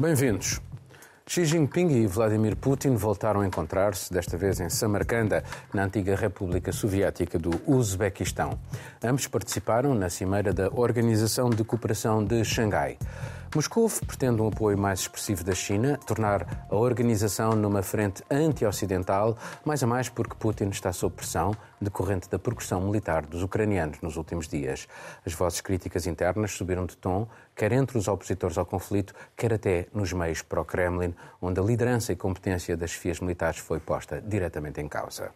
Bem-vindos. Xi Jinping e Vladimir Putin voltaram a encontrar-se, desta vez em Samarcanda, na antiga República Soviética do Uzbequistão. Ambos participaram na cimeira da Organização de Cooperação de Xangai. Moscou pretende um apoio mais expressivo da China, tornar a organização numa frente anti-ocidental, mais a mais porque Putin está sob pressão decorrente da progressão militar dos ucranianos nos últimos dias. As vozes críticas internas subiram de tom, quer entre os opositores ao conflito, quer até nos meios pró-Kremlin, onde a liderança e competência das chefias militares foi posta diretamente em causa.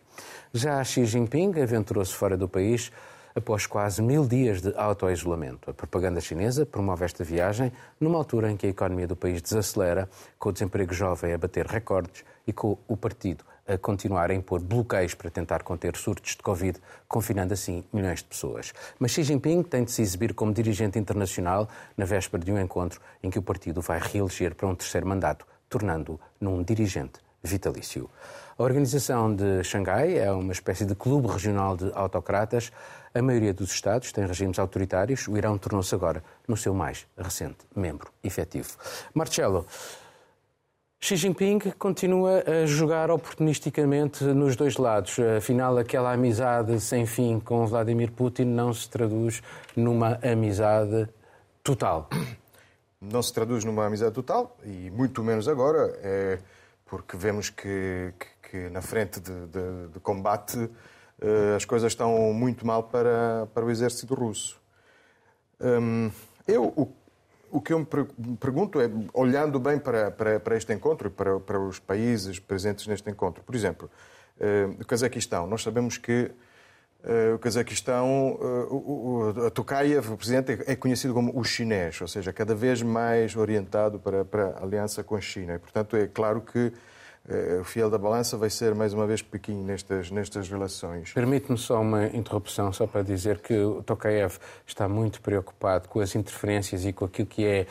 Já Xi Jinping aventurou-se fora do país após quase mil dias de auto-isolamento. A propaganda chinesa promove esta viagem numa altura em que a economia do país desacelera, com o desemprego jovem a bater recordes e com o partido a continuar a impor bloqueios para tentar conter surtos de Covid, confinando assim milhões de pessoas. Mas Xi Jinping tem de se exibir como dirigente internacional na véspera de um encontro em que o partido vai reeleger para um terceiro mandato, tornando-o num dirigente vitalício. A organização de Xangai é uma espécie de clube regional de autocratas. A maioria dos Estados tem regimes autoritários. O Irão tornou-se agora no seu mais recente membro efetivo. Marcelo, Xi Jinping continua a jogar oportunisticamente nos dois lados. Afinal, aquela amizade sem fim com Vladimir Putin não se traduz numa amizade total. Não se traduz numa amizade total, e muito menos agora, é porque vemos que, que, que na frente de, de, de combate as coisas estão muito mal para, para o exército russo. Hum, eu, o, o que eu me pergunto é, olhando bem para, para, para este encontro para, para os países presentes neste encontro, por exemplo, eh, o Cazaquistão, nós sabemos que eh, o Cazaquistão, a Tokayev, o presidente, é conhecido como o chinês, ou seja, cada vez mais orientado para, para a aliança com a China. E, portanto, é claro que eh, o fiel da balança vai ser mais uma vez Pequim nestas, nestas relações. Permite-me só uma interrupção, só para dizer que o Tokayev está muito preocupado com as interferências e com aquilo que é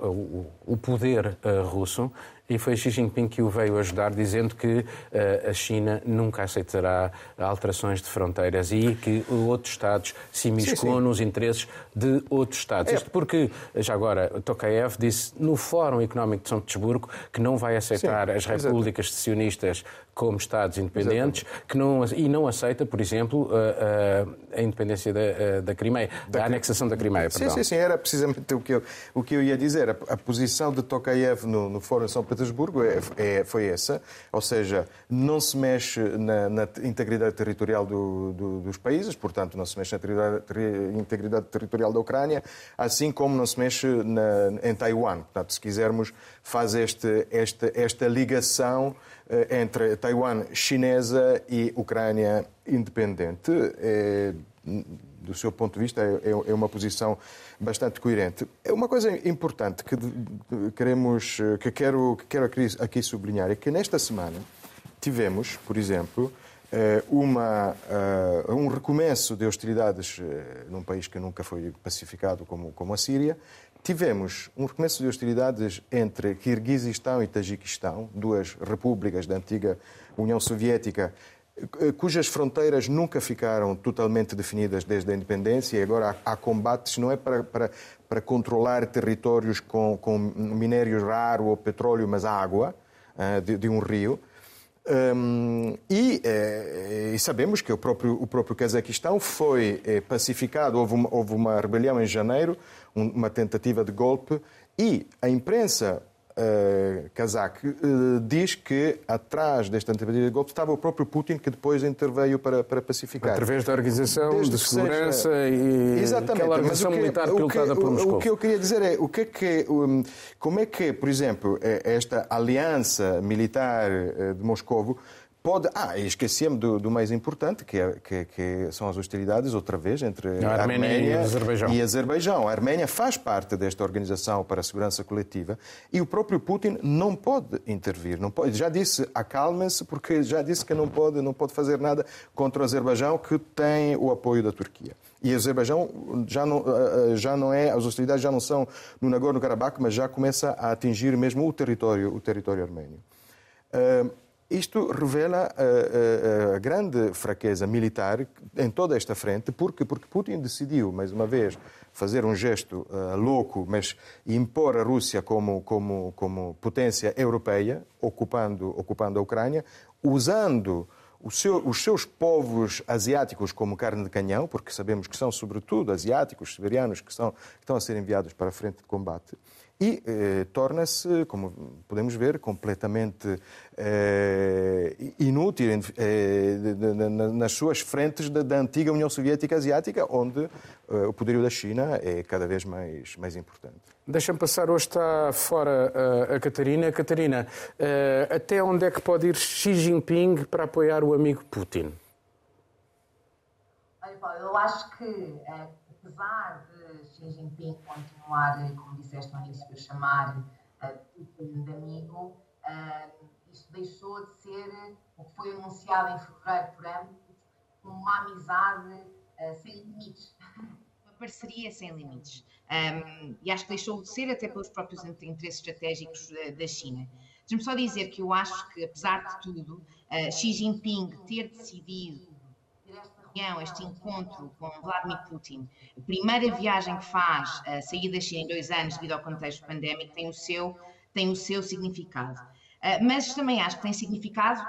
uh, o, o, poder uh, russo e foi Xi Jinping que o veio ajudar, dizendo que uh, a China nunca aceitará alterações de fronteiras e que outros Estados se imiscuam nos interesses de outros Estados. É. Isto porque, já agora, Tokayev disse no Fórum Económico de São Petersburgo que não vai aceitar sim, as repúblicas sionistas como Estados independentes que não, e não aceita, por exemplo, a, a, independência da, da Crimeia, da, da anexação da Crimeia. Sim, sim, sim, era precisamente o que eu, o que eu ia dizer. A, a posição de Tokayev no, no Fórum de São Petersburgo é, é, foi essa, ou seja, não se mexe na, na integridade territorial do, do, dos países, portanto, não se mexe na integridade, integridade territorial da Ucrânia, assim como não se mexe na, em Taiwan. Portanto, se quisermos, faz este, esta, esta ligação eh, entre Taiwan chinesa e Ucrânia independente. É, do seu ponto de vista, é, é, uma posição bastante coerente. É uma coisa importante que queremos, que quero, que quero aqui sublinhar é que nesta semana tivemos, por exemplo, eh, uma, eh, um recomeço de hostilidades num país que nunca foi pacificado como, como a Síria, Tivemos um recomeço de hostilidades entre Kirguizistão e Tajiquistão, duas repúblicas da antiga União Soviética, eh, cujas fronteiras nunca ficaram totalmente definidas desde a independência e agora há, há combates, não é para, para, para controlar territórios com, com minérios raros ou petróleo, mas água uh, de, de um rio. Um, e, eh, e, sabemos que o próprio, o próprio Cazaquistão foi eh, pacificado, houve uma, houve uma rebelião em janeiro, uma tentativa de golpe, e a imprensa uh, cazaque uh, diz que atrás desta tentativa de golpe estava o próprio Putin, que depois interveio para, para pacificar. Através da Organização Desde de Segurança seja... e Exatamente. aquela organização que, militar pilotada por Moscou. O que eu queria dizer é, o que é que, um, como é que, por exemplo, eh, esta aliança militar de Moscou pode. Ah, e esqueci-me do, do, mais importante, que, é, que, que, são as hostilidades, outra vez, entre a Arménia, Arménia e, Azerbaijão. e Azerbaijão. A Arménia faz parte desta Organização para a Segurança Coletiva e o próprio Putin não pode intervir. Não pode, já disse, acalmem-se, porque já disse que não pode, não pode fazer nada contra o Azerbaijão, que tem o apoio da Turquia. E o Azerbaijão já não, eh, eh, já não é, as hostilidades já não são no Nagorno-Karabakh, mas já começa a atingir mesmo o território, o território armênio. Uh, isto revela a, a, a, grande fraqueza militar em toda esta frente, porque, porque Putin decidiu, mais uma vez, fazer um gesto uh, louco, mas impor a Rússia como, como, como potência europeia, ocupando, ocupando a Ucrânia, usando seu, os seus povos asiáticos como carne de canhão, porque sabemos que são sobretudo asiáticos, siberianos, que, são, que estão a ser enviados para a frente de combate e eh, torna-se, como podemos ver, completamente eh, inútil eh, de, de, de, nas suas frentes da, antiga União Soviética Asiática, onde eh, o poderio da China é cada vez mais, mais importante. Deixa-me passar, hoje está fora uh, a Catarina. Catarina, uh, até onde é que pode ir Xi Jinping para apoiar o amigo Putin? Eu acho que, apesar de Xi Jinping continuar, como disseste no início, a chamar Putin de amigo, isto deixou de ser o que foi anunciado em fevereiro por ambos, uma amizade sem limites. parceria sem limites. Um, e acho que deixou de ser até pelos próprios interesses estratégicos da, China. Deixa-me só dizer que eu acho que, apesar de tudo, Xi Jinping ter decidido reunião, este encontro com Vladimir Putin, a primeira viagem que faz a sair da China em dois anos devido ao contexto pandémico, tem o seu, tem o seu significado. Uh, mas também acho que tem significado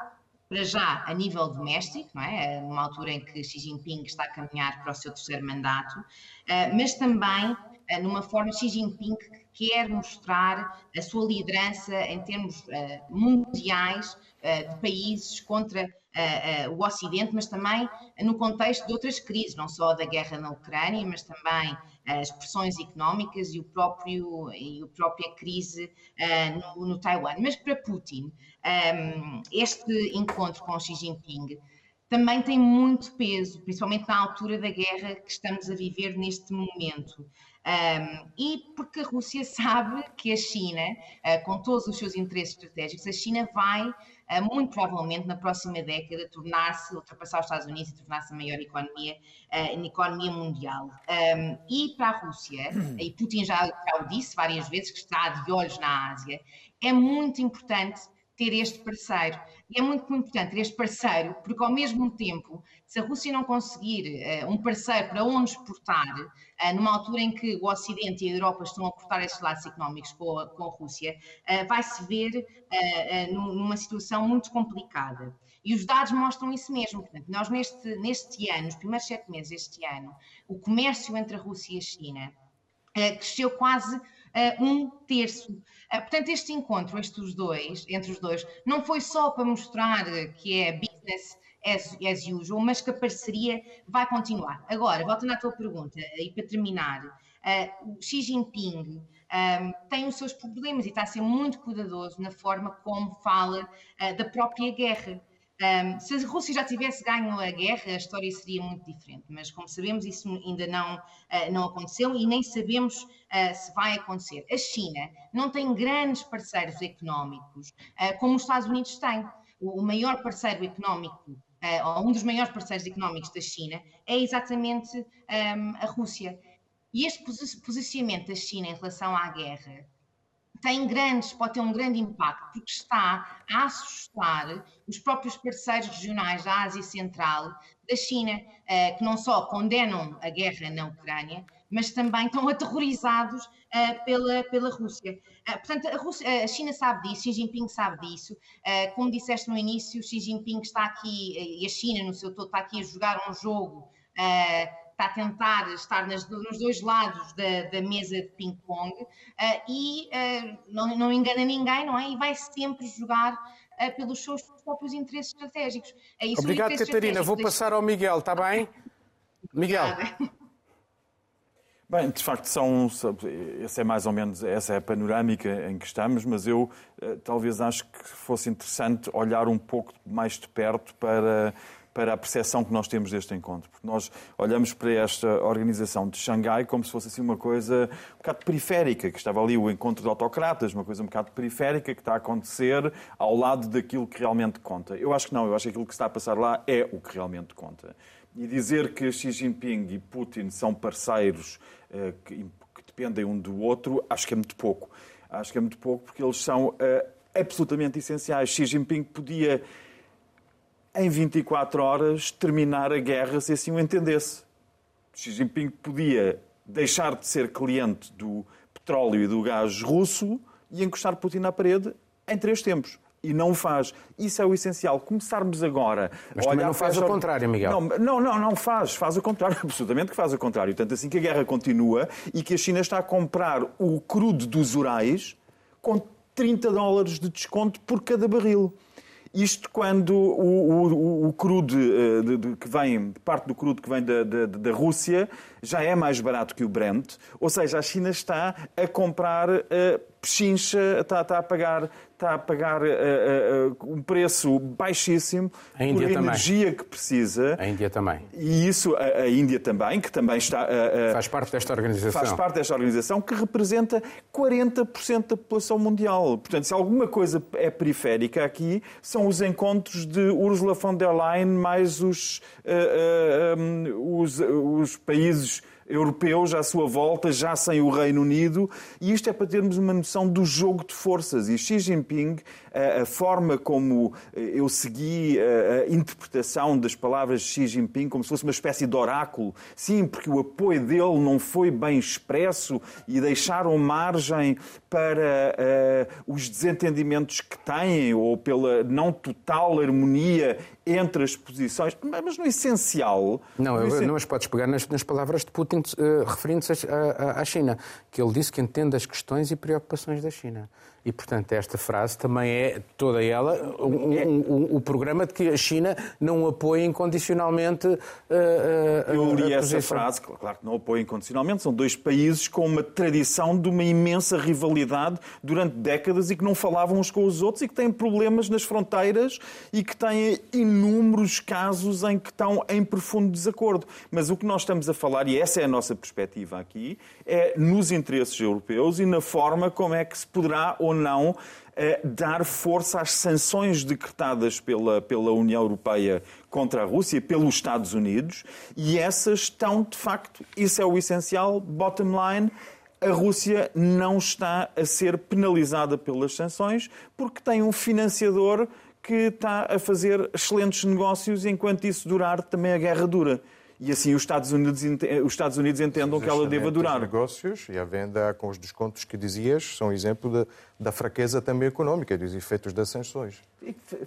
para já a nível doméstico, não é? numa altura em que Xi Jinping está a caminhar para o seu terceiro mandato, eh, mas também numa forma Xi Jinping que quer mostrar a sua liderança em termos mundiais de países contra o Ocidente, mas também no contexto de outras crises, não só da guerra na Ucrânia, mas também as pressões económicas e, o próprio, e a própria crise no, no Taiwan. Mas para Putin, um, este encontro com Xi Jinping também tem muito peso, principalmente na altura da guerra que estamos a viver neste momento. Um, e porque a Rússia sabe que a China, uh, com todos os seus interesses estratégicos, a China vai, uh, muito provavelmente, na próxima década, tornar-se, ultrapassar os Estados Unidos e tornar-se a maior economia, uh, economia mundial. Um, e para a Rússia, e Putin já, já o disse várias vezes, que está de olhos na Ásia, é muito importante ter este parceiro. E é muito, muito importante ter este parceiro, porque ao mesmo tempo, se a Rússia não conseguir uh, um parceiro para onde exportar, uh, numa altura em que o Ocidente e a Europa estão a cortar esses laços económicos com a, com a Rússia, uh, vai-se ver numa situação muito complicada. E os dados mostram isso mesmo. Portanto, nós neste, neste ano, nos primeiros sete meses deste ano, o comércio entre a Rússia e a China cresceu quase uh, um terço. Uh, portanto, este encontro entre os dois, entre os dois, não foi só para mostrar que é business as, as usual, mas que a parceria vai continuar. Agora, voltando à tua pergunta, e para terminar, uh, Xi Jinping um, tem os seus problemas e está a ser muito cuidadoso na forma como fala da própria guerra. Um, se a Rússia já tivesse ganho a guerra, a história seria muito diferente, mas como sabemos, isso ainda não, uh, não aconteceu e nem sabemos uh, se vai acontecer. A China não tem grandes parceiros económicos uh, como os Estados Unidos têm. O, o maior parceiro económico, ou um dos maiores parceiros económicos da China, é exatamente um, a Rússia. E este posicionamento da China em relação à guerra tem grandes, pode ter um grande impacto, porque está a assustar os próprios parceiros regionais da Ásia Central, da China, eh, que não só condenam a guerra na Ucrânia, mas também estão aterrorizados eh, pela, pela Rússia. Eh, portanto, a, Rússia, a, China sabe disso, Xi Jinping sabe disso. como disseste no início, Xi Jinping está aqui, e a China no seu todo está aqui a jogar um jogo está a tentar estar nas, nos dois lados da, da mesa de ping-pong uh, e uh, não, não, engana ninguém, não é? E vai sempre jogar uh, pelos seus próprios interesses estratégicos. É Obrigado, Catarina. Vou passar ao Miguel, está bem? Miguel. Bem, de facto, são, essa é mais ou menos essa é a panorâmica em que estamos, mas eu talvez acho que fosse interessante olhar um pouco mais de perto para para a percepção que nós temos deste encontro. Porque nós olhamos para esta organização de Xangai como se fosse assim uma coisa um bocado periférica, que estava ali o encontro de autocratas, uma coisa um bocado periférica que está a acontecer ao lado daquilo que realmente conta. Eu acho que não, eu acho que aquilo que está a passar lá é o que realmente conta. E dizer que Xi Jinping e Putin são parceiros uh, que, que, dependem um do outro, acho que é muito pouco. Acho que é muito pouco porque eles são uh, absolutamente essenciais. Xi Jinping podia, em 24 horas, terminar a guerra se assim o entendesse. Xi Jinping podia deixar de ser cliente do petróleo e do gás russo e encostar Putin à parede em três tempos. E não o faz. Isso é o essencial. Começarmos agora. Mas também não faz o contrário, Miguel. Não, não, não, não faz. Faz o contrário. Absolutamente que faz o contrário. Tanto assim que a guerra continua e que a China está a comprar o crudo dos Urais com 30 dólares de desconto por cada barril. Isto quando o, o, o crudo uh, de, de, que vem, parte do crudo que vem da, da, da, Rússia, já é mais barato que o Brent. Ou seja, a China está a comprar uh, pechincha, está, está, a pagar está a pagar uh, uh, um preço baixíssimo a Índia por também. energia que precisa. A Índia também. E isso, a, a Índia também, que também está. Uh, faz parte desta organização. Faz parte desta organização que representa 40% da população mundial. Portanto, se alguma coisa é periférica aqui, são os encontros de Ursula von der Leyen mais os, um, os, os países europeus à sua volta, já sem o Reino Unido, e isto é para termos uma noção do jogo de forças. E Xi Jinping, a, forma como eh, eu segui a, interpretação das palavras de Xi Jinping como se fosse uma espécie de oráculo, sim, porque o apoio dele não foi bem expresso e deixaram margem para uh, os desentendimentos que têm ou pela não total harmonia entre as posições, mas no essencial. Não, no eu, não as podes pegar nas, nas palavras de Putin uh, referindo-se à China, que ele disse que entende as questões e preocupações da China. E, portanto, esta frase também é, toda ela, um, um, um, o programa de que a China não apoia incondicionalmente uh, uh, Eu li essa frase, claro que não apoia incondicionalmente, são dois países com uma tradição de uma imensa rivalidade durante décadas e que não falavam uns com os outros e que têm problemas nas fronteiras e que têm inúmeros casos em que estão em profundo desacordo. Mas o que nós estamos a falar, e essa é a nossa perspectiva aqui, é nos interesses europeus e na forma como é que se poderá ou não eh, dar força às sanções decretadas pela, pela União Europeia contra a Rússia, pelos Estados Unidos, e essas estão, de facto, isso é o essencial, bottom line, a Rússia não está a ser penalizada pelas sanções porque tem um financiador que está a fazer excelentes negócios enquanto isso durar, também a guerra dura e assim os Estados Unidos, os Estados Unidos entendam que ela deva durar. Os negócios e a venda com os descontos que dizias são exemplo de, da fraqueza também económica, dos efeitos das sanções.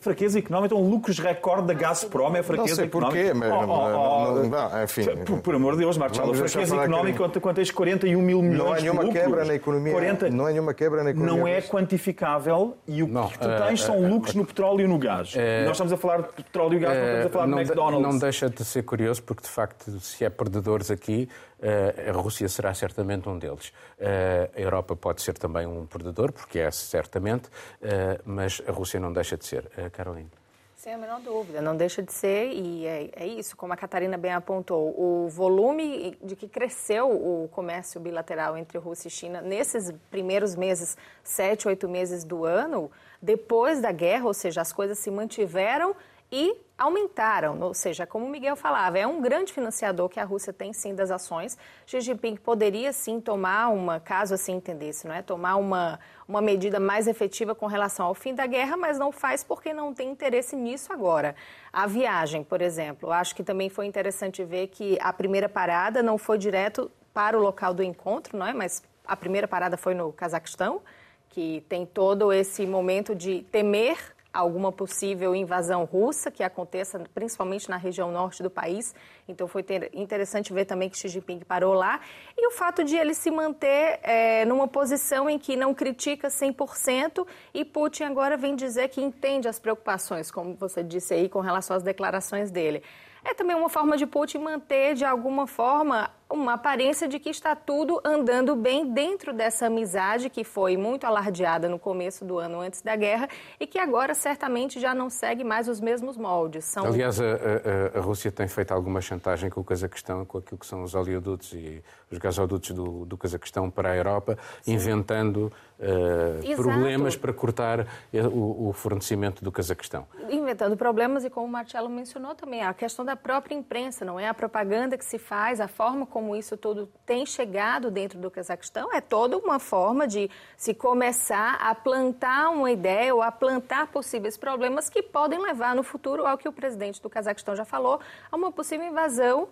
Fraqueza económica, então lucros recorde da Gazprom é fraqueza económica? Não sei porquê, mas... Oh, oh, não, enfim, por, por, amor de Deus, Marcelo, fraqueza económica que... quando tens 41 mil milhões Não há nenhuma de quebra na economia. 40... Não há nenhuma quebra na economia. Não é quantificável e o não, que tu tens uh, são lucros uh, no petróleo e no gás. Uh, Nós estamos a falar de petróleo e gás, não estamos a falar de McDonald's. Não deixa de ser curioso, porque de facto, se é perdedores aqui, eh, a Rússia será certamente um deles. Eh, a Europa pode ser também um perdedor, porque certamente, eh, mas a Rússia não deixa de ser. Carolina. Sem a menor dúvida, não deixa de ser, e é, é, isso, como a Catarina bem apontou, o volume de que cresceu o comércio bilateral entre Rússia e China nesses primeiros meses, sete, oito meses do ano, depois da guerra, ou seja, as coisas se mantiveram e aumentaram, ou seja, como o Miguel falava, é um grande financiador que a Rússia tem sim das ações. Xi Jinping poderia sim tomar uma, caso assim entendesse, não é, tomar uma, uma medida mais efetiva com relação ao fim da guerra, mas não faz porque não tem interesse nisso agora. A viagem, por exemplo, acho que também foi interessante ver que a primeira parada não foi direto para o local do encontro, não é, mas a primeira parada foi no Cazaquistão, que tem todo esse momento de temer alguma possível invasão russa que aconteça principalmente na região norte do país. Então foi interessante ver também que Xi Jinping parou lá. E o fato de ele se manter é, numa posição em que não critica 100% e Putin agora vem dizer que entende as preocupações, como você disse aí, com relação às declarações dele. É também uma forma de Putin manter, de alguma forma, uma aparência de que está tudo andando bem dentro dessa amizade que foi muito alardeada no começo do ano antes da guerra e que agora certamente já não segue mais os mesmos moldes. São... Aliás, a, a, a, Rússia tem feito alguma chantagem com o Cazaquistão, com aquilo que são os oleodutos e os gasodutos do, do Cazaquistão para a Europa, Sim. inventando uh, problemas para cortar o, o, fornecimento do Cazaquistão. Inventando problemas e como o Marcelo mencionou também, a questão da própria imprensa, não é? A propaganda que se faz, a forma como como isso tudo tem chegado dentro do Cazaquistão é toda uma forma de se começar a plantar uma ideia ou a plantar possíveis problemas que podem levar no futuro ao que o presidente do Cazaquistão já falou, a uma possível invasão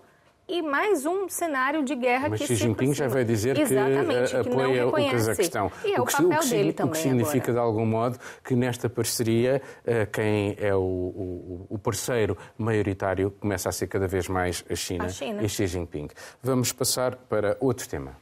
e mais um cenário de guerra Mas que Xi se Jinping já veio dizer Exatamente, que, uh, que apoia o Cazaquistão. E é o, o que, papel o que, dele o também que significa, agora. de algum modo, que nesta parceria uh, quem é o, o, o, parceiro maioritário começa a ser cada vez mais a China, a China. e Xi Jinping. Vamos passar para outro tema.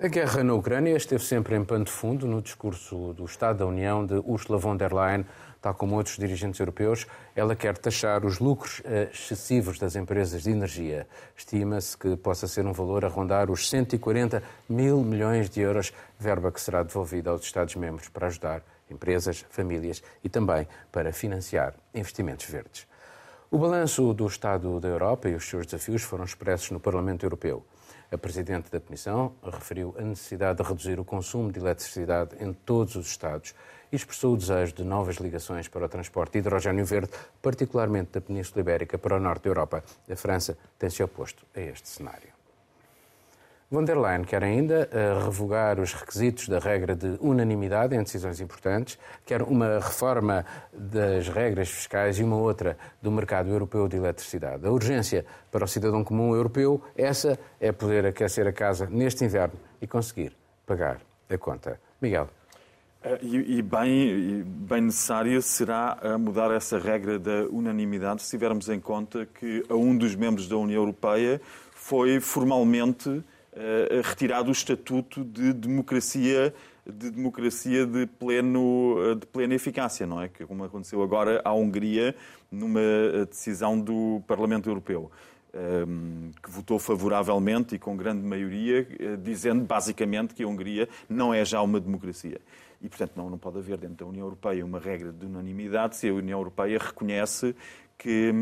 A guerra na Ucrânia esteve sempre em pano de fundo no discurso do Estado da União de Ursula von der Leyen, tal como outros dirigentes europeus. Ela quer taxar os lucros excessivos das empresas de energia. Estima-se que possa ser um valor a rondar os 140 mil milhões de euros, verba que será devolvida aos Estados-membros para ajudar empresas, famílias e também para financiar investimentos verdes. O balanço do Estado da Europa e os seus desafios foram expressos no Parlamento Europeu. A Presidente da Comissão referiu a necessidade de reduzir o consumo de eletricidade em todos os Estados e expressou o desejo de novas ligações para o transporte de hidrogênio verde, particularmente da Península Ibérica para o norte da Europa. A França tem se oposto a este cenário. Von der Leyen quer ainda uh, revogar os requisitos da regra de unanimidade em decisões importantes, quer uma reforma das regras fiscais e uma outra do mercado europeu de eletricidade. A urgência para o cidadão comum europeu, essa é poder aquecer a casa neste inverno e conseguir pagar a conta. Miguel. E, e, bem, e bem necessária será mudar essa regra da unanimidade se tivermos em conta que a um dos membros da União Europeia foi formalmente retirado o estatuto de democracia de democracia de, pleno, de plena eficácia, não é? Como aconteceu agora à Hungria numa decisão do Parlamento Europeu. Que votou favoravelmente e com grande maioria, dizendo basicamente que a Hungria não é já uma democracia. E, portanto, não, não pode haver dentro da União Europeia uma regra de unanimidade se a União Europeia reconhece que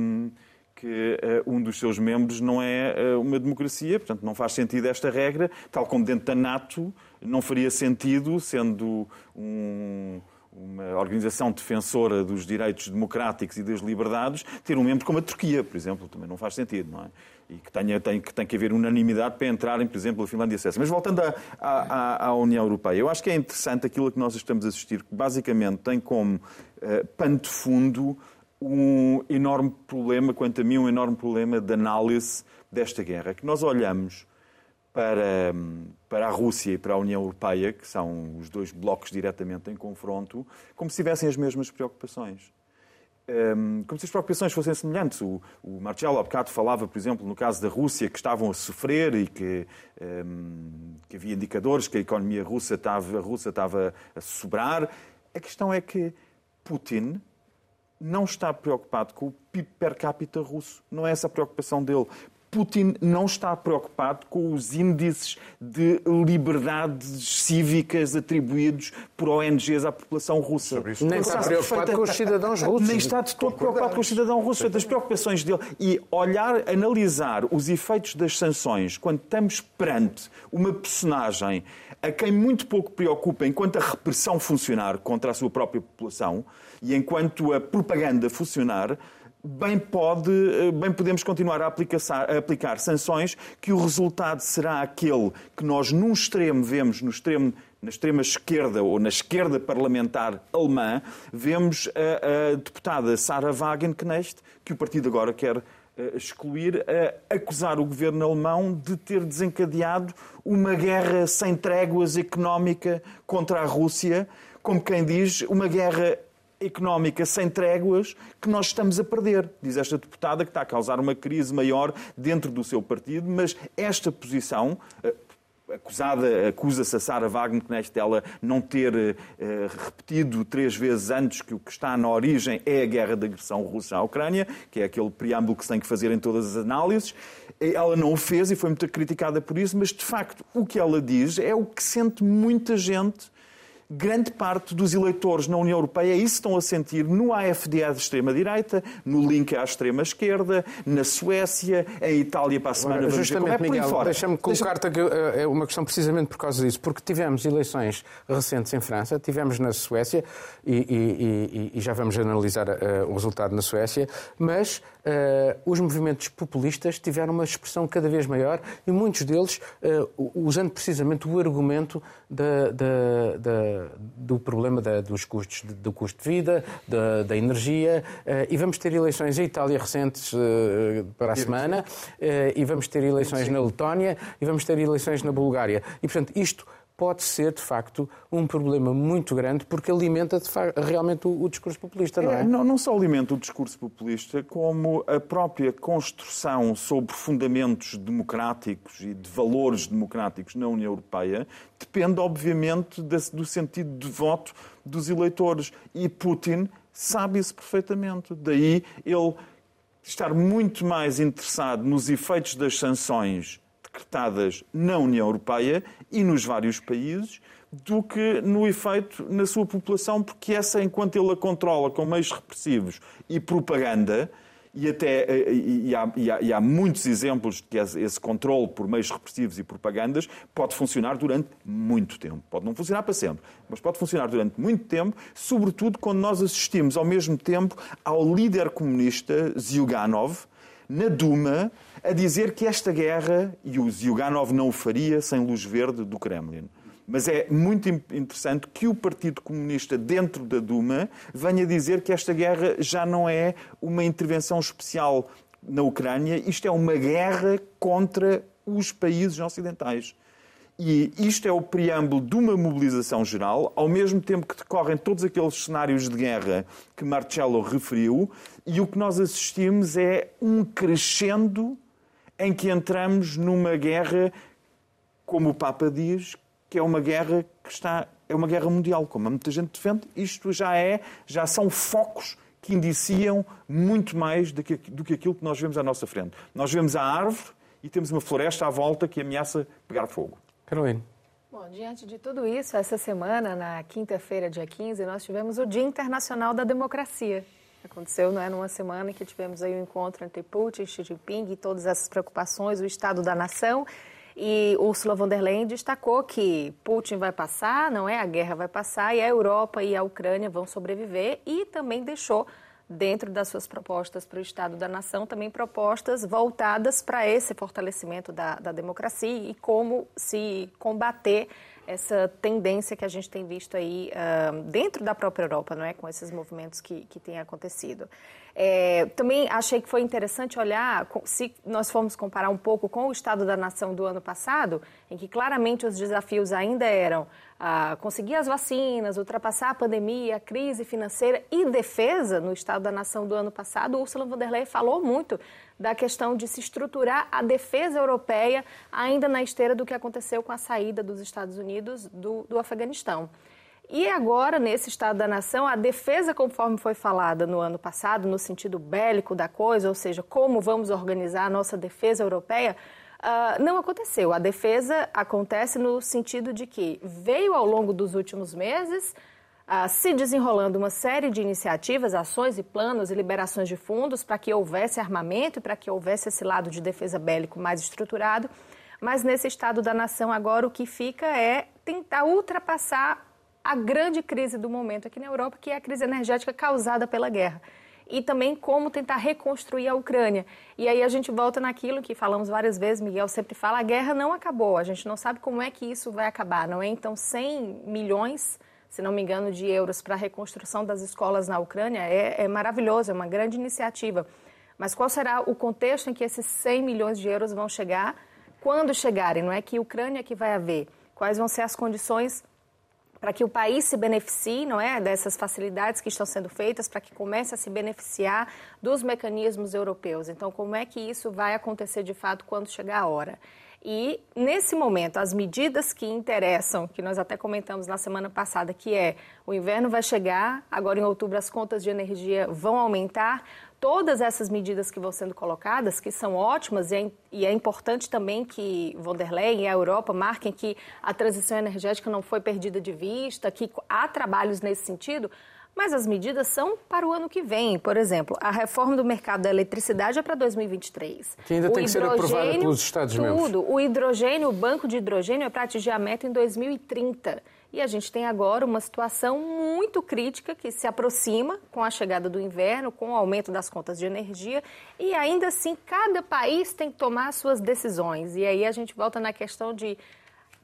que uh, um dos seus membros não é uh, uma democracia, portanto não faz sentido esta regra, tal como dentro da NATO não faria sentido, sendo um, uma organização defensora dos direitos democráticos e das liberdades, ter um membro como a Turquia, por exemplo, também não faz sentido, não é? E que tenha, tem, que tem que haver unanimidade para entrarem, por exemplo, a Finlândia e a. Mas voltando à, à, à, União Europeia, eu acho que é interessante aquilo que nós estamos a assistir, que basicamente tem como uh, pano de fundo um enorme problema, quanto a mim, um enorme problema de análise desta guerra. Que nós olhamos para, para a Rússia e para a União Europeia, que são os dois blocos diretamente em confronto, como se tivessem as mesmas preocupações. Um, como se as preocupações fossem semelhantes. O, o Marcelo, há bocado, falava, por exemplo, no caso da Rússia, que estavam a sofrer e que, um, que havia indicadores que a economia russa estava, a russa estava a sobrar. A questão é que Putin não está preocupado com o PIB per capita russo. Não é essa a preocupação dele. Putin não está preocupado com os índices de liberdades cívicas atribuídos por ONGs à população russa. Nem está preocupado com os cidadãos russos. Nem está de todo preocupado com os cidadãos russos, das preocupações dele. E olhar, analisar os efeitos das sanções quando estamos perante uma personagem a quem muito pouco preocupa enquanto a repressão funcionar contra a sua própria população e enquanto a propaganda funcionar, bem, pode, bem podemos continuar a aplicar, a aplicar sanções que o resultado será aquele que nós, num extremo, vemos no extremo na extrema esquerda ou na esquerda parlamentar alemã, vemos a, a deputada Sarah Wagenknecht, que o partido agora quer excluir, a acusar o governo alemão de ter desencadeado uma guerra sem tréguas económica contra a Rússia, como quem diz, uma guerra económica sem tréguas que nós estamos a perder, diz esta deputada, que está a causar uma crise maior dentro do seu partido, mas esta posição, acusada, acusa-se a Sara Wagenknecht dela não ter uh, repetido três vezes antes que o que está na origem é a guerra de agressão russa à Ucrânia, que é aquele preâmbulo que se tem que fazer em todas as análises. Ela não o fez e foi muito criticada por isso, mas de facto o que ela diz é o que sente muita gente grande parte dos eleitores na União Europeia isso estão a sentir no AFD à extrema-direita, no Link à extrema-esquerda, na Suécia, em Itália para a semana Ora, vamos ver como é Justamente, deixa-me colocar-te aqui, eh, é uma questão precisamente por causa disso, porque tivemos eleições recentes em França, tivemos na Suécia, e, e- e- e já vamos analisar eh, o resultado na Suécia, mas eh, os movimentos populistas tiveram uma expressão cada vez maior e muitos deles eh, usando precisamente o argumento da- da- da- do problema da- dos custos, de- do custo de vida, da, da energia, eh, e vamos ter eleições em Itália recentes eh, para a semana, eh, e vamos ter eleições na Letónia, e vamos ter eleições na Bulgária. E, portanto, isto pode ser, de facto, um problema muito grande, porque alimenta de fa- realmente o, o discurso populista, não é? É, não, não só alimenta o discurso populista, como a própria construção sobre fundamentos democráticos e de valores democráticos na União Europeia depende, obviamente, do sentido de voto dos eleitores. E Putin sabe isso perfeitamente. Daí ele estar muito mais interessado nos efeitos das sanções decretadas na União Europeia e nos vários países do que no efeito na sua população, porque essa, enquanto ele a controla com meios repressivos e propaganda, e até eh, e, há, e há- e há muitos exemplos de que esse, esse controle por meios repressivos e propagandas pode funcionar durante muito tempo. Pode não funcionar para sempre, mas pode funcionar durante muito tempo, sobretudo quando nós assistimos ao mesmo tempo ao líder comunista Zyuganov, na Duma, a dizer que esta guerra, e o Zyuganov não o faria sem luz verde do Kremlin. Mas é muito in- interessante que o Partido Comunista, dentro da Duma, venha dizer que esta guerra já não é uma intervenção especial na Ucrânia, isto é uma guerra contra os países ocidentais. E isto é o preâmbulo de uma mobilização geral, ao mesmo tempo que decorrem todos aqueles cenários de guerra que Marcelo referiu, e o que nós assistimos é um crescendo em que entramos numa guerra, como o Papa diz, que é uma guerra que está é uma guerra mundial, como muita gente defende. Isto já é, já são focos que indiciam muito mais do que, do que aquilo que nós vemos à nossa frente. Nós vemos a árvore e temos uma floresta à volta que ameaça pegar fogo. Carolina. Bom, diante de tudo isso, essa semana, na quinta-feira, dia 15, nós tivemos o Dia Internacional da Democracia. Aconteceu, não é, numa semana em que tivemos aí o um encontro entre Putin, Xi Jinping e todas essas preocupações, o Estado da Nação. E Ursula von der Leyen destacou que Putin vai passar, não é? A guerra vai passar e a Europa e a Ucrânia vão sobreviver e também deixou dentro das suas propostas para o Estado da Nação, também propostas voltadas para esse fortalecimento da, da, democracia e como se combater essa tendência que a gente tem visto aí uh, dentro da própria Europa, não é, com esses movimentos que, que têm acontecido. É, também achei que foi interessante olhar, se nós formos comparar um pouco com o Estado da Nação do ano passado, em que claramente os desafios ainda eram ah, conseguir as vacinas, ultrapassar a pandemia, a crise financeira e defesa no Estado da Nação do ano passado, Ursula von der Leyen falou muito da questão de se estruturar a defesa europeia ainda na esteira do que aconteceu com a saída dos Estados Unidos do, do Afeganistão. E agora, nesse Estado da Nação, a defesa, conforme foi falada no ano passado, no sentido bélico da coisa, ou seja, como vamos organizar a nossa defesa europeia, uh, não aconteceu. A defesa acontece no sentido de que veio ao longo dos últimos meses uh, se desenrolando uma série de iniciativas, ações e planos e liberações de fundos para que houvesse armamento e para que houvesse esse lado de defesa bélico mais estruturado. Mas nesse Estado da Nação, agora o que fica é tentar ultrapassar a grande crise do momento aqui na Europa, que é a crise energética causada pela guerra. E também como tentar reconstruir a Ucrânia. E aí a gente volta naquilo que falamos várias vezes, Miguel sempre fala, a guerra não acabou, a gente não sabe como é que isso vai acabar, não é? Então 100 milhões, se não me engano, de euros para a reconstrução das escolas na Ucrânia é, é maravilhoso, é uma grande iniciativa. Mas qual será o contexto em que esses 100 milhões de euros vão chegar? Quando chegarem, não é que Ucrânia que vai haver? Quais vão ser as condições para que o país se beneficie, não é, dessas facilidades que estão sendo feitas, para que comece a se beneficiar dos mecanismos europeus. Então, como é que isso vai acontecer de fato quando chegar a hora? E, nesse momento, as medidas que interessam, que nós até comentamos na semana passada, que é o inverno vai chegar, agora em outubro as contas de energia vão aumentar, todas essas medidas que vão sendo colocadas, que são ótimas, e é, e é, importante também que von der Leyen e a Europa marquem que a transição energética não foi perdida de vista, que há trabalhos nesse sentido, mas as medidas são para o ano que vem. Por exemplo, a reforma do mercado da eletricidade é para 2023. Que ainda o tem que ser aprovada pelos Estados-membros. Tudo. O hidrogênio, o banco de hidrogênio é para atingir a meta em 2030. E a gente tem agora uma situação muito crítica que se aproxima com a chegada do inverno, com o aumento das contas de energia, e ainda assim cada país tem que tomar suas decisões. E aí a gente volta na questão de,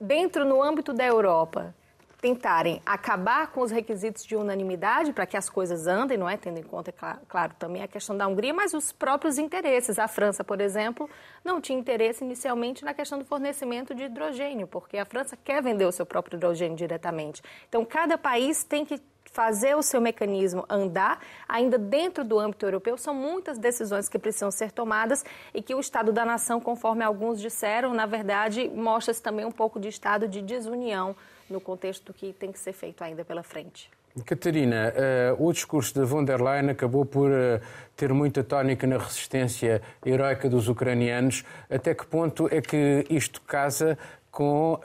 dentro no âmbito da Europa, tentarem acabar com os requisitos de unanimidade para que as coisas andem, não é? Tendo em conta, claro, claro, também a questão da Hungria, mas os próprios interesses. A França, por exemplo, não tinha interesse inicialmente na questão do fornecimento de hidrogênio, porque a França quer vender o seu próprio hidrogênio diretamente. Então, cada país tem que fazer o seu mecanismo andar, ainda dentro do âmbito europeu, são muitas decisões que precisam ser tomadas e que o Estado da Nação, conforme alguns disseram, na verdade, mostra-se também um pouco de estado de desunião no contexto do que tem que ser feito ainda pela frente. Catarina, uh, o discurso de von der Leyen acabou por uh, ter muita tónica na resistência heroica dos ucranianos. Até que ponto é que isto casa com uh,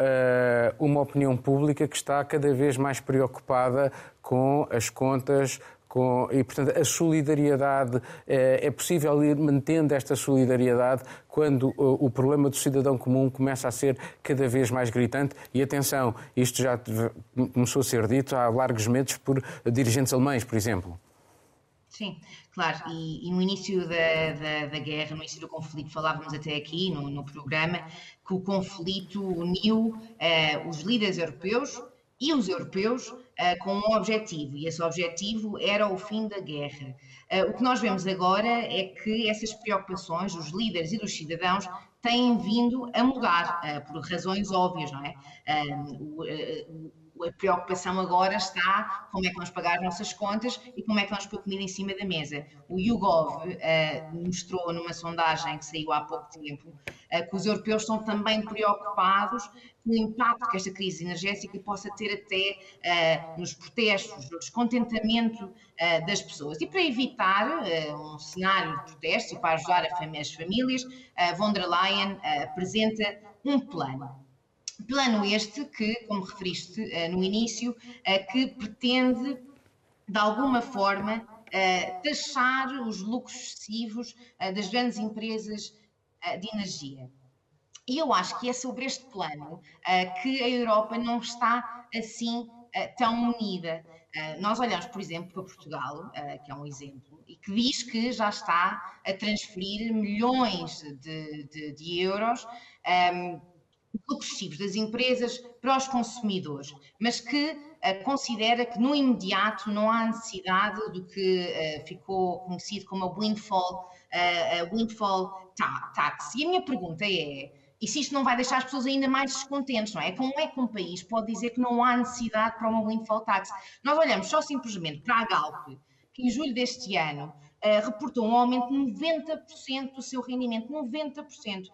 uma opinião pública que está cada vez mais preocupada com as contas com, e, portanto, a solidariedade, é, é possível ir mantendo esta solidariedade quando o, o problema do cidadão comum começa a ser cada vez mais gritante. E atenção, isto já começou a ser dito há largos meses por dirigentes alemães, por exemplo. Sim, claro. E, e no início da, da, da, guerra, no início do conflito, falávamos até aqui no, no programa que o conflito uniu eh, os líderes europeus e os europeus uh, com um objetivo, e esse objetivo era o fim da guerra. Uh, o que nós vemos agora é que essas preocupações dos líderes e dos cidadãos têm vindo a mudar, uh, por razões óbvias, não é? A preocupação agora está como é que vamos pagar as nossas contas e como é que vamos pôr comida em cima da mesa. O YouGov uh, mostrou numa sondagem que saiu há pouco tempo uh, que os europeus estão também preocupados com o impacto que esta crise energética possa ter até uh, nos protestos, no descontentamento das pessoas. E para evitar um cenário de protestos e para ajudar as famílias, von der Leyen apresenta um plano Plano este que, como referiste uh, no início, uh, que pretende, de alguma forma, uh, taxar os lucros excessivos das grandes empresas de energia. E eu acho que é sobre este plano que a Europa não está assim tão unida. nós olhamos, por exemplo, para Portugal, que é um exemplo, e que diz que já está a transferir milhões de, de, de euros. Lucros das empresas para os consumidores, mas que uh, considera que no imediato não há necessidade do que uh, ficou conhecido como a windfall, uh, a windfall tax. E a minha pergunta é, e se isto não vai deixar as pessoas ainda mais descontentes, não é? Como é que um país pode dizer que não há necessidade para uma windfall tax? Nós olhamos só simplesmente para a Galp, que em julho deste ano uh, reportou um aumento de 90% do seu rendimento, 90%. Uh,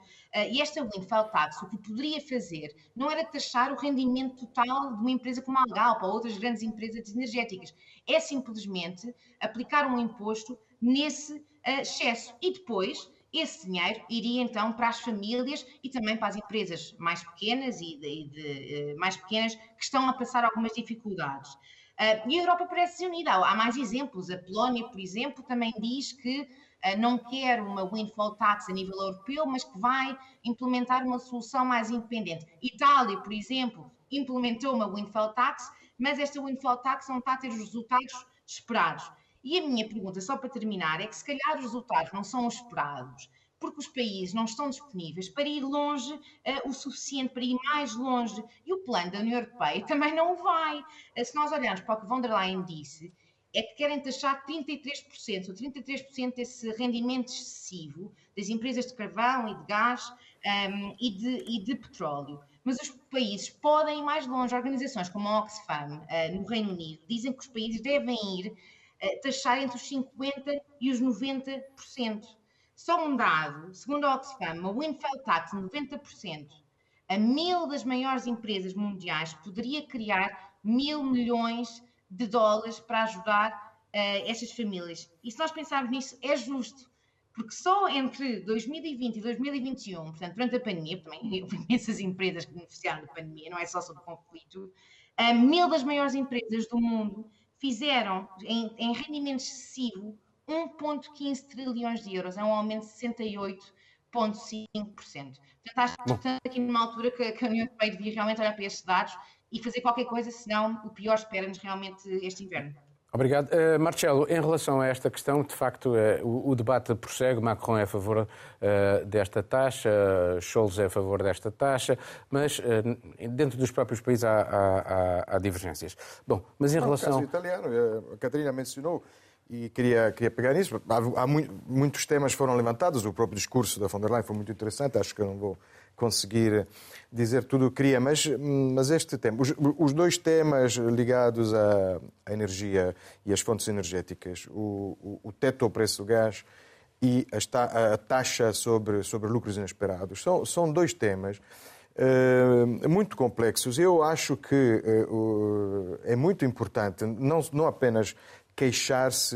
e esta windfall tax, o que poderia fazer não era taxar o rendimento total de uma empresa como a Galp ou outras grandes empresas energéticas, é simplesmente aplicar um imposto nesse uh, excesso. E depois, esse dinheiro iria então para as famílias e também para as empresas mais pequenas e de, de, mais pequenas que estão a passar algumas dificuldades. Uh, e a Europa parece unida. Há mais exemplos. A Polónia, por exemplo, também diz que uh, não quer uma windfall tax a nível europeu, mas que vai implementar uma solução mais independente. Itália, por exemplo, implementou uma windfall tax, mas esta windfall tax não está a ter os resultados esperados. E a minha pergunta, só para terminar, é que se calhar os resultados não são os esperados porque os países não estão disponíveis para ir longe uh, o suficiente, para ir mais longe. E o plano da União Europeia também não vai. Uh, se nós olharmos para o que von der Leyen disse, é que querem taxar 33%, ou 33% desse rendimento excessivo das empresas de carvão e de gás um, ehm, e, de, e, de, petróleo. Mas os países podem ir mais longe. Organizações como a Oxfam, uh, no Reino Unido, dizem que os países devem ir uh, taxar entre os 50% e os 90%. Só um dado, segundo a Oxfam, uma windfall tax de 90% a mil das maiores empresas mundiais poderia criar mil milhões de dólares para ajudar uh, estas famílias. E se nós pensarmos nisso, é justo, porque só entre 2020 e 2021, portanto, durante a pandemia, também houve imensas empresas que beneficiaram da pandemia, não é só sobre o conflito, uh, mil das maiores empresas do mundo fizeram em, em rendimento excessivo 1,15 trilhões de euros, é um aumento de 68,5%. Portanto, acho que estamos aqui numa altura que, que a União Europeia devia realmente olhar para estes dados e fazer qualquer coisa, senão o pior espera-nos realmente este inverno. Obrigado. Uh, Marcelo, em relação a esta questão, de facto, uh, o, o, debate prossegue. Macron é a favor uh, desta taxa, Scholz é a favor desta taxa, mas dentro dos próprios países há, há, há, divergências. Bom, mas em Não, relação. O caso italiano, a Catarina mencionou, e queria, queria pegar nisso. Há, há muitos temas foram levantados, o próprio discurso da von der Leyen foi muito interessante, acho que eu não vou conseguir dizer tudo o que queria, mas, mas este tema, os, os dois temas ligados à, à, energia e às fontes energéticas, o, o, o teto ao preço do gás e a, a taxa sobre, sobre lucros inesperados, são, são dois temas uh, muito complexos. Eu acho que uh, é muito importante não, não apenas queixar-se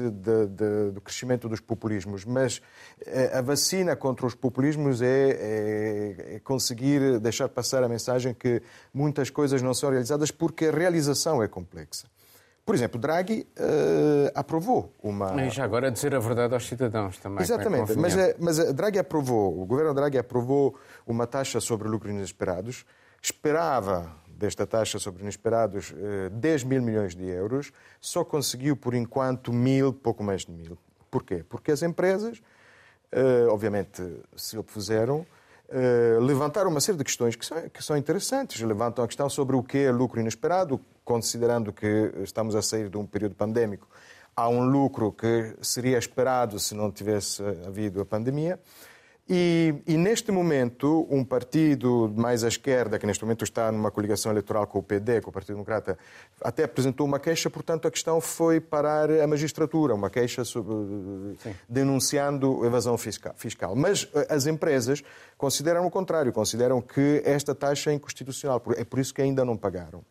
do crescimento dos populismos, mas eh, a vacina contra os populismos é, é, é, conseguir deixar passar a mensagem que muitas coisas não são realizadas porque a realização é complexa. Por exemplo, Draghi uh, aprovou uma. E já agora dizer a verdade aos cidadãos também. Exatamente, é mas, mas Draghi aprovou, o governo Draghi aprovou uma taxa sobre lucros inesperados, esperava desta taxa sobre inesperados 10 eh, mil milhões de euros, só conseguiu por enquanto mil, pouco mais de mil. Porquê? Porque as empresas, eh, obviamente, se opuseram, eh, levantaram uma série de questões que são, que são interessantes. Levantam a questão sobre o que é lucro inesperado, considerando que estamos a sair de um período pandémico. Há um lucro que seria esperado se não tivesse havido a pandemia. E, e, neste momento, um partido mais à esquerda, que neste momento está numa coligação eleitoral com o PD, com o Partido Democrata, até apresentou uma queixa, portanto, a questão foi parar a magistratura, uma queixa sobre, denunciando evasão fiscal. Mas eh, as empresas consideram o contrário, consideram que esta taxa é inconstitucional, é por isso que ainda não pagaram.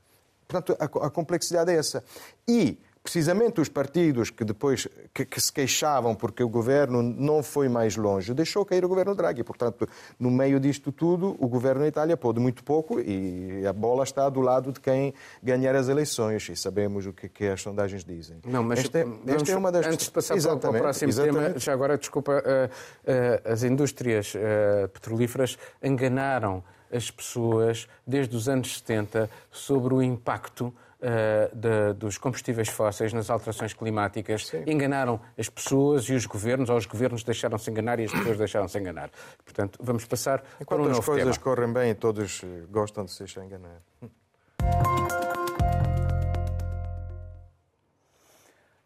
Portanto, a, a complexidade é essa. E precisamente os partidos que depois que, que, se queixavam porque o governo não foi mais longe, deixou cair o governo Draghi. Portanto, no meio disto tudo, o governo da Itália pôde muito pouco e a bola está do lado de quem ganhar as eleições e sabemos o que, que as sondagens dizem. Não, mas esta, é, esta é uma das... antes de passar exatamente, para o próximo exatamente. tema, já agora, desculpa, uh, uh, as indústrias uh, petrolíferas enganaram as pessoas desde os anos 70 sobre o impacto uh, de, dos combustíveis fósseis nas alterações climáticas Sim. enganaram as pessoas e os governos, ou os governos deixaram-se enganar e as pessoas deixaram-se enganar. Portanto, vamos passar Enquanto para um novo as coisas tema. correm bem, todos eh, gostam de se deixar enganar.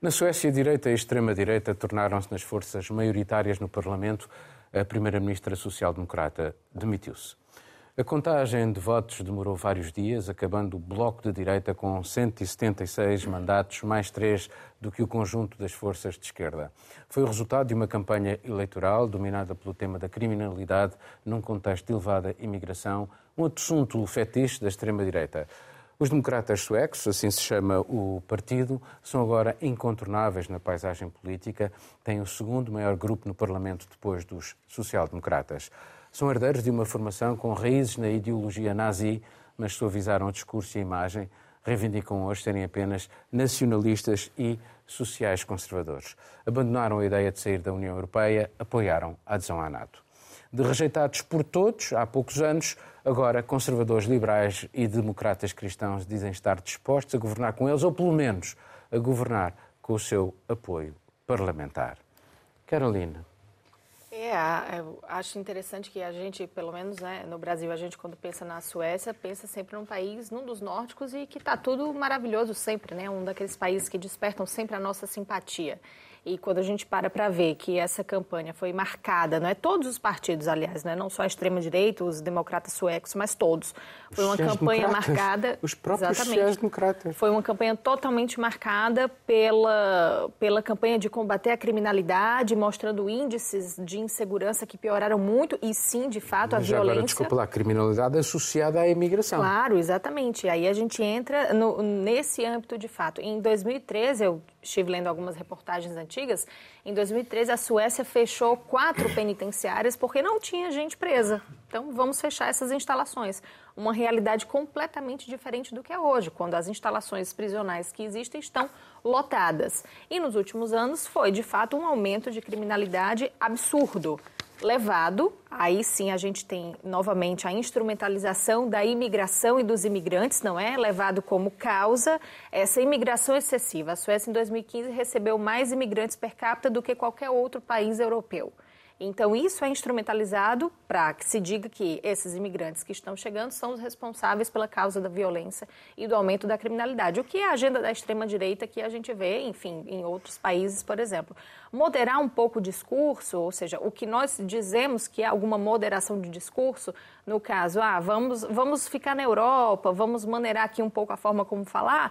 Na Suécia, a direita e a extrema-direita tornaram-se nas forças maioritárias no Parlamento. A primeira-ministra social-democrata demitiu-se. A contagem de votos demorou vários dias, acabando o Bloco de Direita com 176 mandatos, mais três do que o conjunto das forças de esquerda. Foi o resultado de uma campanha eleitoral dominada pelo tema da criminalidade num contexto de elevada imigração, um assunto fetiche da extrema-direita. Os democratas suecos, assim se chama o partido, são agora incontornáveis na paisagem política, têm o segundo maior grupo no Parlamento depois dos social-democratas. São herdeiros de uma formação com raízes na ideologia nazi, mas suavizaram o discurso e a imagem, reivindicam hoje serem apenas nacionalistas e sociais conservadores. Abandonaram a ideia de sair da União Europeia, apoiaram a adesão à NATO. De rejeitados por todos há poucos anos, agora conservadores liberais e democratas cristãos dizem estar dispostos a governar com eles, ou pelo menos a governar com o seu apoio parlamentar. Carolina, é, eu acho interessante que a gente, pelo menos né, no Brasil, a gente quando pensa na Suécia, pensa sempre num país, num dos nórdicos e que está tudo maravilhoso sempre, né? Um daqueles países que despertam sempre a nossa simpatia. E quando a gente para para ver que essa campanha foi marcada, não é todos os partidos, aliás, não, é? não só a extrema-direita, os democratas suecos, mas todos. Foi uma campanha marcada. Os próprios sociais-democratas. Foi uma campanha totalmente marcada pela, pela campanha de combater a criminalidade, mostrando índices de insegurança que pioraram muito e sim, de fato, mas a violência. Agora, desculpa lá, a criminalidade associada à imigração. Claro, exatamente. Aí a gente entra no, nesse âmbito de fato. Em 2013, eu estive lendo algumas reportagens antigas, em 2013 a Suécia fechou quatro penitenciárias porque não tinha gente presa. Então vamos fechar essas instalações. Uma realidade completamente diferente do que é hoje, quando as instalações prisionais que existem estão lotadas. E nos últimos anos foi de fato um aumento de criminalidade absurdo levado, aí sim a gente tem novamente a instrumentalização da imigração e dos imigrantes, não é? Levado como causa essa imigração excessiva. A Suécia em 2015 recebeu mais imigrantes per capita do que qualquer outro país europeu. Então, isso é instrumentalizado para que se diga que esses imigrantes que estão chegando são os responsáveis pela causa da violência e do aumento da criminalidade. O que é a agenda da extrema-direita que a gente vê, enfim, em outros países, por exemplo moderar um pouco o discurso, ou seja, o que nós dizemos que é alguma moderação de discurso, no caso, ah, vamos, vamos ficar na Europa, vamos maneirar aqui um pouco a forma como falar,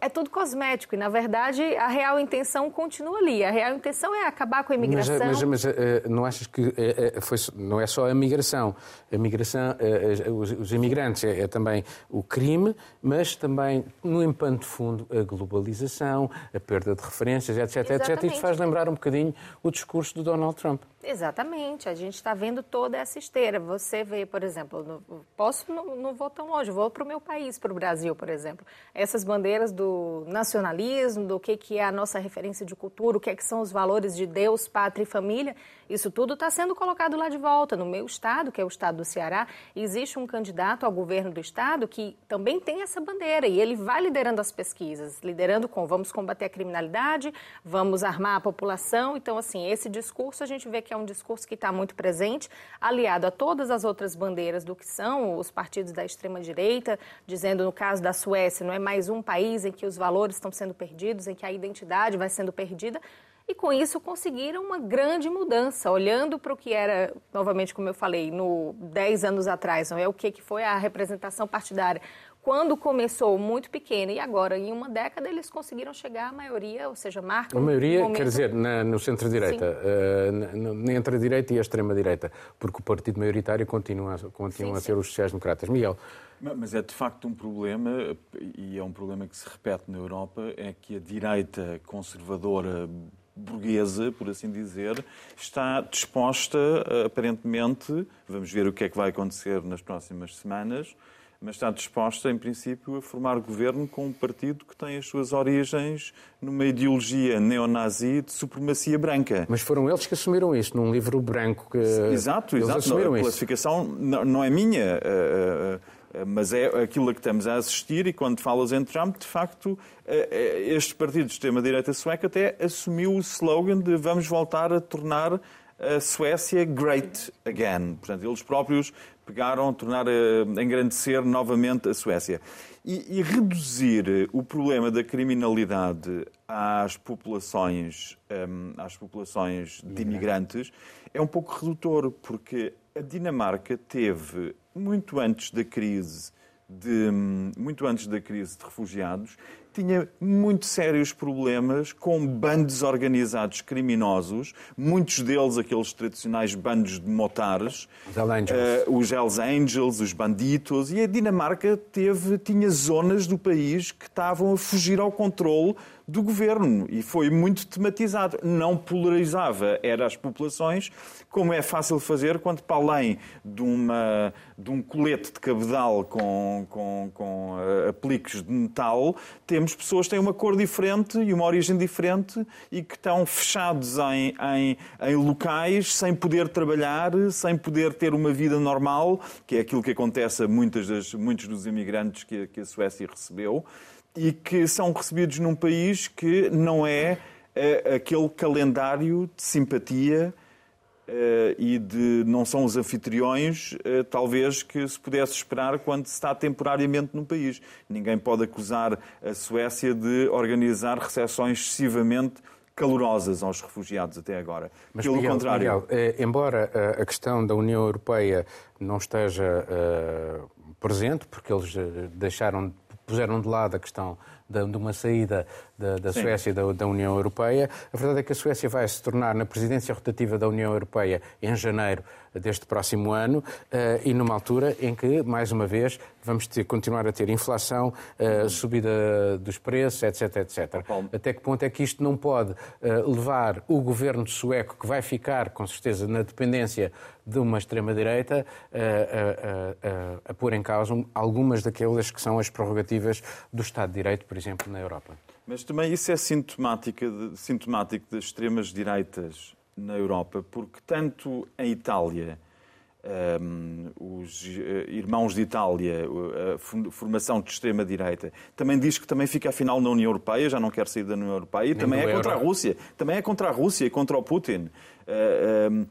é tudo cosmético e, na verdade, a real intenção continua ali. A real intenção é acabar com a imigração. Mas, mas, mas uh, não achas que foi, não é só a migração? A migração, os, imigrantes é, é, também o crime, mas também, no empanto fundo, a globalização, a perda de referências, etc, Exatamente. etc. Isto faz lembrar um bocadinho o discurso do Donald Trump. Exatamente, a gente está vendo toda essa esteira. Você vê, por exemplo, no, posso, não, não vou tão longe, vou para o meu país, para o Brasil, por exemplo. Essas bandeiras do nacionalismo, do que, que é a nossa referência de cultura, o que, é que são os valores de Deus, pátria e família, isso tudo está sendo colocado lá de volta. No meu estado, que é o estado do Ceará, existe um candidato ao governo do estado que também tem essa bandeira e ele vai liderando as pesquisas, liderando com vamos combater a criminalidade, vamos armar a população. Então, assim, esse discurso a gente vê que que é um discurso que está muito presente, aliado a todas as outras bandeiras do que são os partidos da extrema-direita, dizendo, no caso da Suécia, não é mais um país em que os valores estão sendo perdidos, em que a identidade vai sendo perdida. E com isso conseguiram uma grande mudança, olhando para o que era, novamente, como eu falei, no 10 anos atrás, não é? O que foi a representação partidária quando começou muito pequeno e agora em uma década eles conseguiram chegar à maioria, ou seja, marca. A maioria, momento... quer dizer, na, no centro-direita, uh, entre a direita e a extrema-direita, porque o partido maioritário continua, continua sim, a ser sim. os sociais-democratas. Miguel. Mas é de facto um problema, e é um problema que se repete na Europa, é que a direita conservadora burguesa, por assim dizer, está disposta, aparentemente, vamos ver o que é que vai acontecer nas próximas semanas, mas está disposta, em princípio, a formar governo com um partido que tem as suas origens numa ideologia neonazi de supremacia branca. Mas foram eles que assumiram isso, num livro branco que. Exato, eles exato. Assumiram a classificação não, não é minha. Eh, eh, mas é aquilo a que estamos a assistir, e quando falas em Trump, de facto, eh, este partido de extrema-direita sueca até assumiu o slogan de vamos voltar a tornar a Suécia great again. Portanto, eles próprios pegaram, tornar, eh, engrandecer novamente a Suécia. E, e, reduzir o problema da criminalidade às populações, um, às populações de imigrantes é um pouco redutor, porque a Dinamarca teve, muito antes da crise de, muito antes da crise de refugiados, tinha muito sérios problemas com bandos organizados criminosos, muitos deles aqueles tradicionais bandos de motares, uh, os Hells Angels, os banditos, e a Dinamarca teve, tinha zonas do país que estavam a fugir ao controle do governo e foi muito tematizado. Não polarizava era as populações, como é fácil fazer quando, para além de, uma, de um colete de cabedal com, com, com uh, apliques de metal, temos pessoas que têm uma cor diferente e uma origem diferente e que estão fechados em, em, em locais sem poder trabalhar, sem poder ter uma vida normal, que é aquilo que acontece a muitas das, muitos dos imigrantes que, que a Suécia recebeu e que são recebidos num país que não é uh, aquele calendário de simpatia uh, e de não são os anfitriões, uh, talvez que se pudesse esperar quando se está temporariamente no país. Ninguém pode acusar a Suécia de organizar recepções excessivamente calorosas aos refugiados até agora. Mas, Pelo Miguel, contrário. Miguel, eh, embora a questão da União Europeia não esteja presente, porque eles deixaram, puseram de lado a questão de, de uma saída da, da Suécia da, da União Europeia, a verdade é que a Suécia vai se tornar na presidência rotativa da União Europeia em janeiro deste próximo ano eh, e numa altura em que, mais uma vez, vamos ter, continuar a ter inflação, eh, subida dos preços, etc, etc. Até que ponto é que isto não pode eh, levar o governo sueco, que vai ficar, com certeza, na dependência de uma extrema-direita, a, a- a- a pôr em causa algumas daquelas que são as prerrogativas do Estado de Direito, por exemplo, na Europa? Mas também isso é sintomática de- sintomático das extremas direitas na Europa, porque tanto em Itália, hum, os eh, irmãos de Itália, a formação de extrema direita, também diz que também fica afinal na União Europeia, já não quer sair da União Europeia, e também do é contra a euro. Rússia, também é contra a Rússia e contra o Putin. Eh, hum,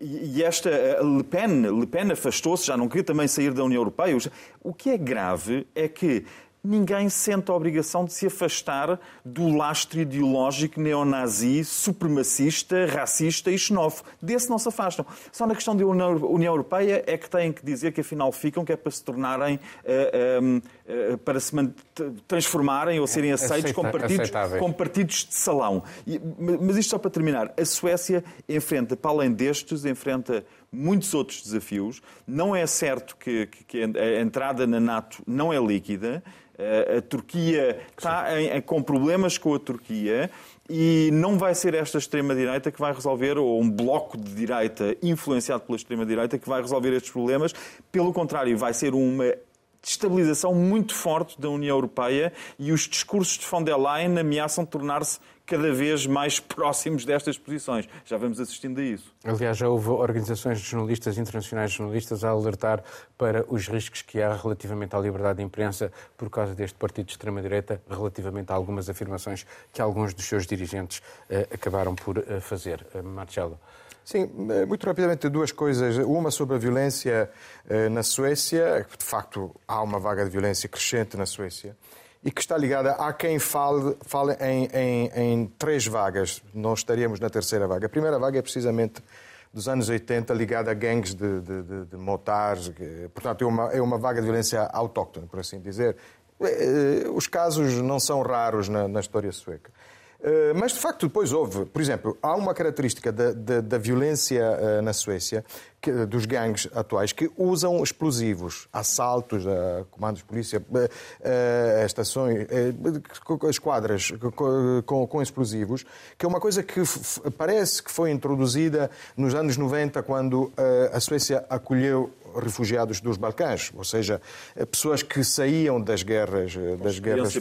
e e esta a Le Pen, Le Pen afastou-se, já não queria também sair da União Europeia. O que é grave é que ninguém sente a obrigação de se afastar do lastro ideológico neonazi, supremacista, racista e xenófobo. Desse não se afastam. Só na questão da União Europeia é que têm que dizer que afinal ficam, que é para se tornarem, eh, eh, eh, para se transformarem ou serem aceitos como partidos, como partidos de salão. Mas isto só para terminar. A Suécia enfrenta, para além destes, enfrenta muitos outros desafios. Não é certo que, que- a entrada na NATO não é líquida. Eh, A Turquia está em- com problemas com a Turquia e não vai ser esta extrema-direita que vai resolver, ou um bloco de direita influenciado pela extrema-direita que vai resolver estes problemas. Pelo contrário, vai ser uma destabilização muito forte da União Europeia e os discursos de von der Leyen ameaçam tornar-se cada vez mais próximos destas posições. Já vamos assistindo a isso. Aliás, já houve organizações de jornalistas, internacionais de jornalistas, a alertar para os riscos que há relativamente à liberdade de imprensa por causa deste partido de extrema-direita, relativamente a algumas afirmações que alguns dos seus dirigentes eh, acabaram por eh, fazer. Eh, Marcelo. Sim, eh, muito rapidamente duas coisas. Uma sobre a violência eh, na Suécia. De facto, há uma vaga de violência crescente na Suécia e que está ligada a quem fale, fale em, em- em três vagas. Nós estaríamos na terceira vaga. A primeira vaga é precisamente dos anos 80, ligada a gangues de, de, de, de motares. Portanto, é uma, é uma vaga de violência autóctone, por assim dizer. Eh, Os casos não são raros na, na história sueca. Uh, Mas, de facto, depois houve, por exemplo, há uma característica da, da- da violência uh, na Suécia, que- dos gangues atuais, que usam explosivos, assaltos a comandos de polícia, uh, uh, estações, uh, esquadras com, com- explosivos, que é uma coisa que parece que foi introduzida nos anos 90, quando a Suécia acolheu refugiados dos Balcãs, ou seja, eh, pessoas que saíam das guerras, eh, das guerras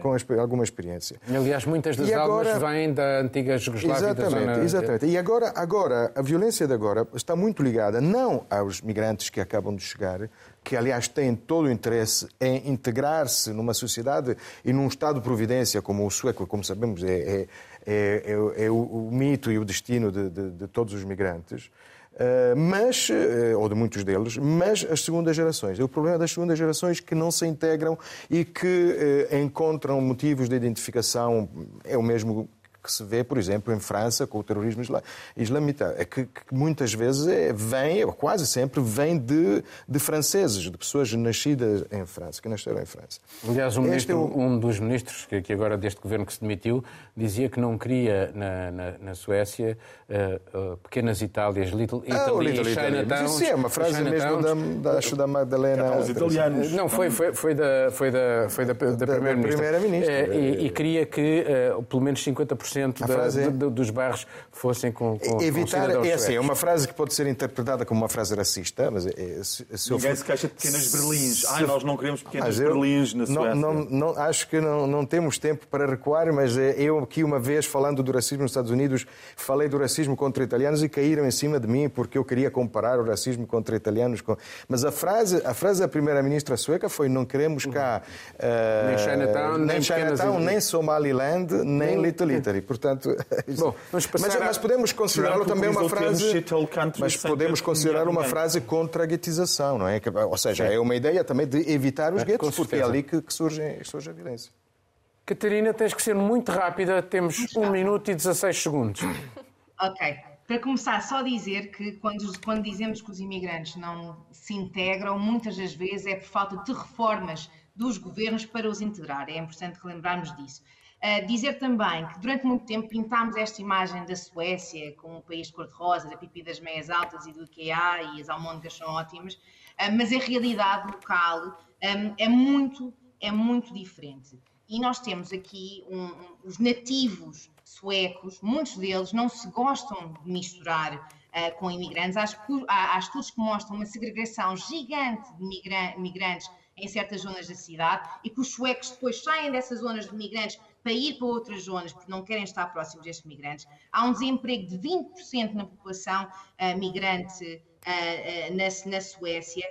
com alguma experiência. Aliás, muitas das E agora- almas vêm da antiga Jugoslávia da Exatamente, zona... exatamente. E agora, agora, a violência de agora está muito ligada não aos migrantes que acabam de chegar, que aliás têm todo o interesse em integrar-se numa sociedade e num Estado de providência como o sueco, como sabemos, é, é, é- é- é o, o mito e o destino de, de- de todos os migrantes. Uh, mas, uh, ou de muitos deles, mas as segundas gerações. O problema das segundas gerações que não se integram e que uh, encontram motivos de identificação, é o mesmo que se vê, por exemplo, em França com o terrorismo isla- islamita, é que, que muitas vezes é, vem, ou quase sempre, vem de, de franceses, de pessoas nascidas em França, que nasceram em França. Aliás, um, Este é ministro- o- um dos ministros, que, que agora deste governo que se demitiu, dizia que não queria na, na, na Suécia eh, eh, pequenas Itálias, Little Italy, Ah, Little Italy. Isso é uma frase mesmo da, da, acho da Magdalena. Os italianos. Não, foi, foi, foi da, foi da, foi da, da Primeira-Ministra. Primeira-Ministra. Eh, e, e queria que eh, pelo menos 50% A da- frase é- de- de- dos bairros fossem com, com, com Evitar, cidadãos é assim, é suecos. uma frase que pode ser interpretada como uma frase racista, mas é, é- se, se eu Ninguém se queixa de pequenas berlins. se- Ai, nós não queremos pequenas eu berlins na não, Suécia. não, não- acho que não, não temos tempo para recuar, mas eh, eu aqui uma vez falando do racismo nos Estados Unidos, falei do racismo contra italianos e caíram em cima de mim porque eu queria comparar o racismo contra italianos com... Mas a frase, a frase da primeira-ministra sueca foi não queremos cá... eh, Nem Chinatown, nem nem, pequenas Chinatown, nem Somaliland, nem Little Italy. Portanto, Bom, mas, a- mas podemos considerá-lo Trump também uma frase... Mas podemos considerar uma frase contra a guetização, não é? Ou seja, é uma ideia também de evitar os É, guetos, porque é ali que, que surge, surge a violência. Catarina, tens que ser muito rápida, temos muito 1 minuto e 16 segundos. Ok. Para começar, só dizer que quando, quando dizemos que os imigrantes não se integram, muitas das vezes é por falta de reformas dos governos para os integrar. É importante relembrarmos disso. Uh, dizer também que durante muito tempo pintámos esta imagem da Suécia como um país cor-de-rosa, da pipi das meias altas e do IKEA e as almôndegas são ótimas, uh, mas a realidade local um, é, muito, é muito diferente. E nós temos aqui um, um, os nativos suecos, muitos deles não se gostam de misturar uh, com imigrantes. Há, há, há, estudos que mostram uma segregação gigante de migrantes em certas zonas da cidade e que os suecos depois saem dessas zonas de migrantes para ir para outras zonas porque não querem estar próximos destes migrantes. Há um desemprego de 20% na população uh, migrante uh, na, na Suécia.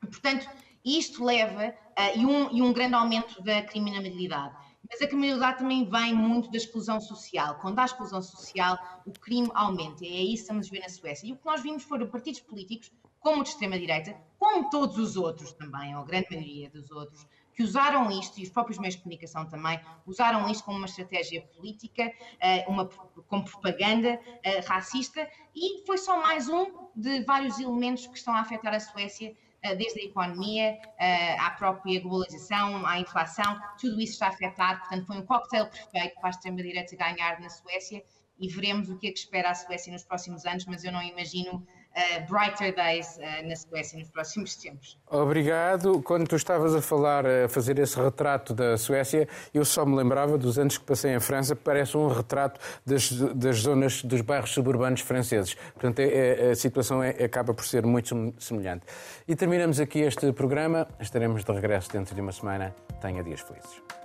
Portanto, isto leva uh, e, um, e um grande aumento da criminalidade. Mas a criminalidade também vem muito da exclusão social. Quando há exclusão social, o crime aumenta. É isso que estamos a ver na Suécia. E o que nós vimos foram partidos políticos, como o de extrema-direita, como todos os outros também, ou a grande maioria dos outros, que usaram isto, e os próprios meios de comunicação também, usaram isto como uma estratégia política, eh, uma, como propaganda eh, racista, e foi só mais um de vários elementos que estão a afetar a Suécia eh, desde a economia à própria globalização, à inflação, tudo isso está afetado. Portanto, foi um cocktail perfeito para a extrema-direita ganhar na Suécia e veremos o que é que espera a Suécia nos próximos anos, mas eu não imagino uh, brighter days uh, na Suécia nos próximos tempos. Obrigado. Quando tu estavas a falar, a fazer esse retrato da Suécia, eu só me lembrava dos anos que passei em França, parece um retrato das, das zonas, dos bairros suburbanos franceses. Portanto, é, é, a situação é, acaba por ser muito semelhante. E terminamos aqui este programa. Estaremos de regresso dentro de uma semana. Tenha dias felizes.